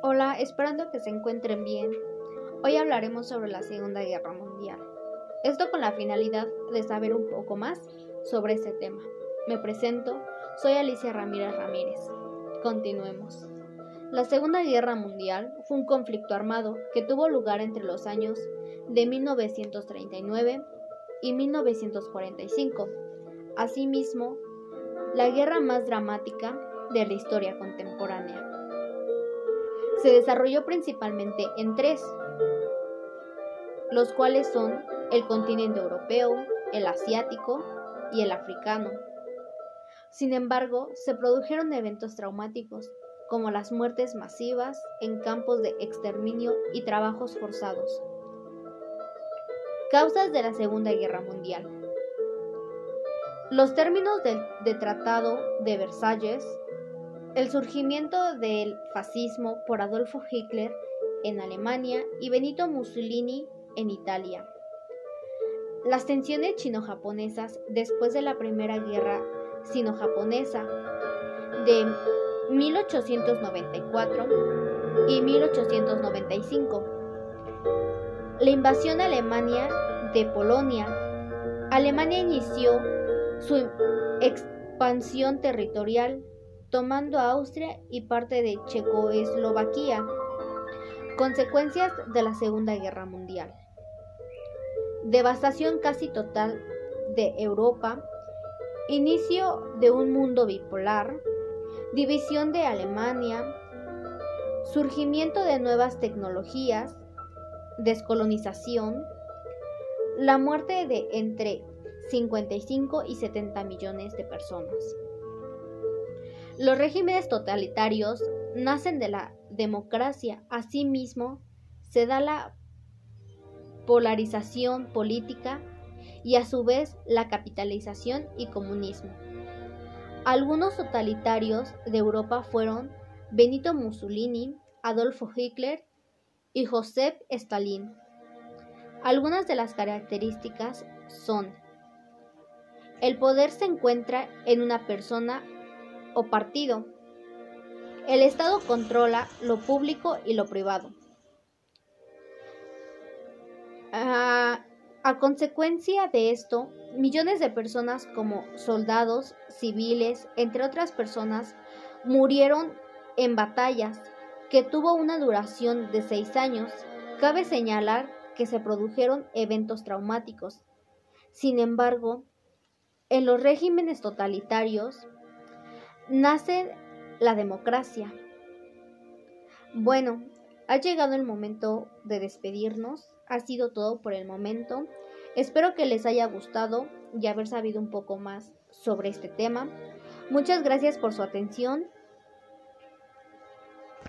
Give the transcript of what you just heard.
Hola, esperando que se encuentren bien. Hoy hablaremos sobre la Segunda Guerra Mundial. Esto con la finalidad de saber un poco más sobre este tema. Me presento, soy Alicia Ramírez Ramírez. Continuemos. La Segunda Guerra Mundial fue un conflicto armado que tuvo lugar entre los años de 1939 y 1945. Asimismo, la guerra más dramática de la historia contemporánea se desarrolló principalmente en tres, los cuales son el continente europeo, el asiático y el africano. Sin embargo, se produjeron eventos traumáticos, como las muertes masivas en campos de exterminio y trabajos forzados. Causas de la Segunda Guerra Mundial. Los términos del de Tratado de Versalles el surgimiento del fascismo por Adolfo Hitler en Alemania y Benito Mussolini en Italia. Las tensiones chino-japonesas después de la Primera Guerra Sino-Japonesa de 1894 y 1895. La invasión Alemania de Polonia. Alemania inició su expansión territorial tomando Austria y parte de Checoslovaquia, consecuencias de la Segunda Guerra Mundial. Devastación casi total de Europa, inicio de un mundo bipolar, división de Alemania, surgimiento de nuevas tecnologías, descolonización, la muerte de entre 55 y 70 millones de personas. Los regímenes totalitarios nacen de la democracia. Asimismo, se da la polarización política y a su vez la capitalización y comunismo. Algunos totalitarios de Europa fueron Benito Mussolini, Adolfo Hitler y Joseph Stalin. Algunas de las características son el poder se encuentra en una persona o partido. El Estado controla lo público y lo privado. Ah, a consecuencia de esto, millones de personas como soldados, civiles, entre otras personas, murieron en batallas que tuvo una duración de seis años. Cabe señalar que se produjeron eventos traumáticos. Sin embargo, en los regímenes totalitarios, nace la democracia. Bueno, ha llegado el momento de despedirnos. Ha sido todo por el momento. Espero que les haya gustado y haber sabido un poco más sobre este tema. Muchas gracias por su atención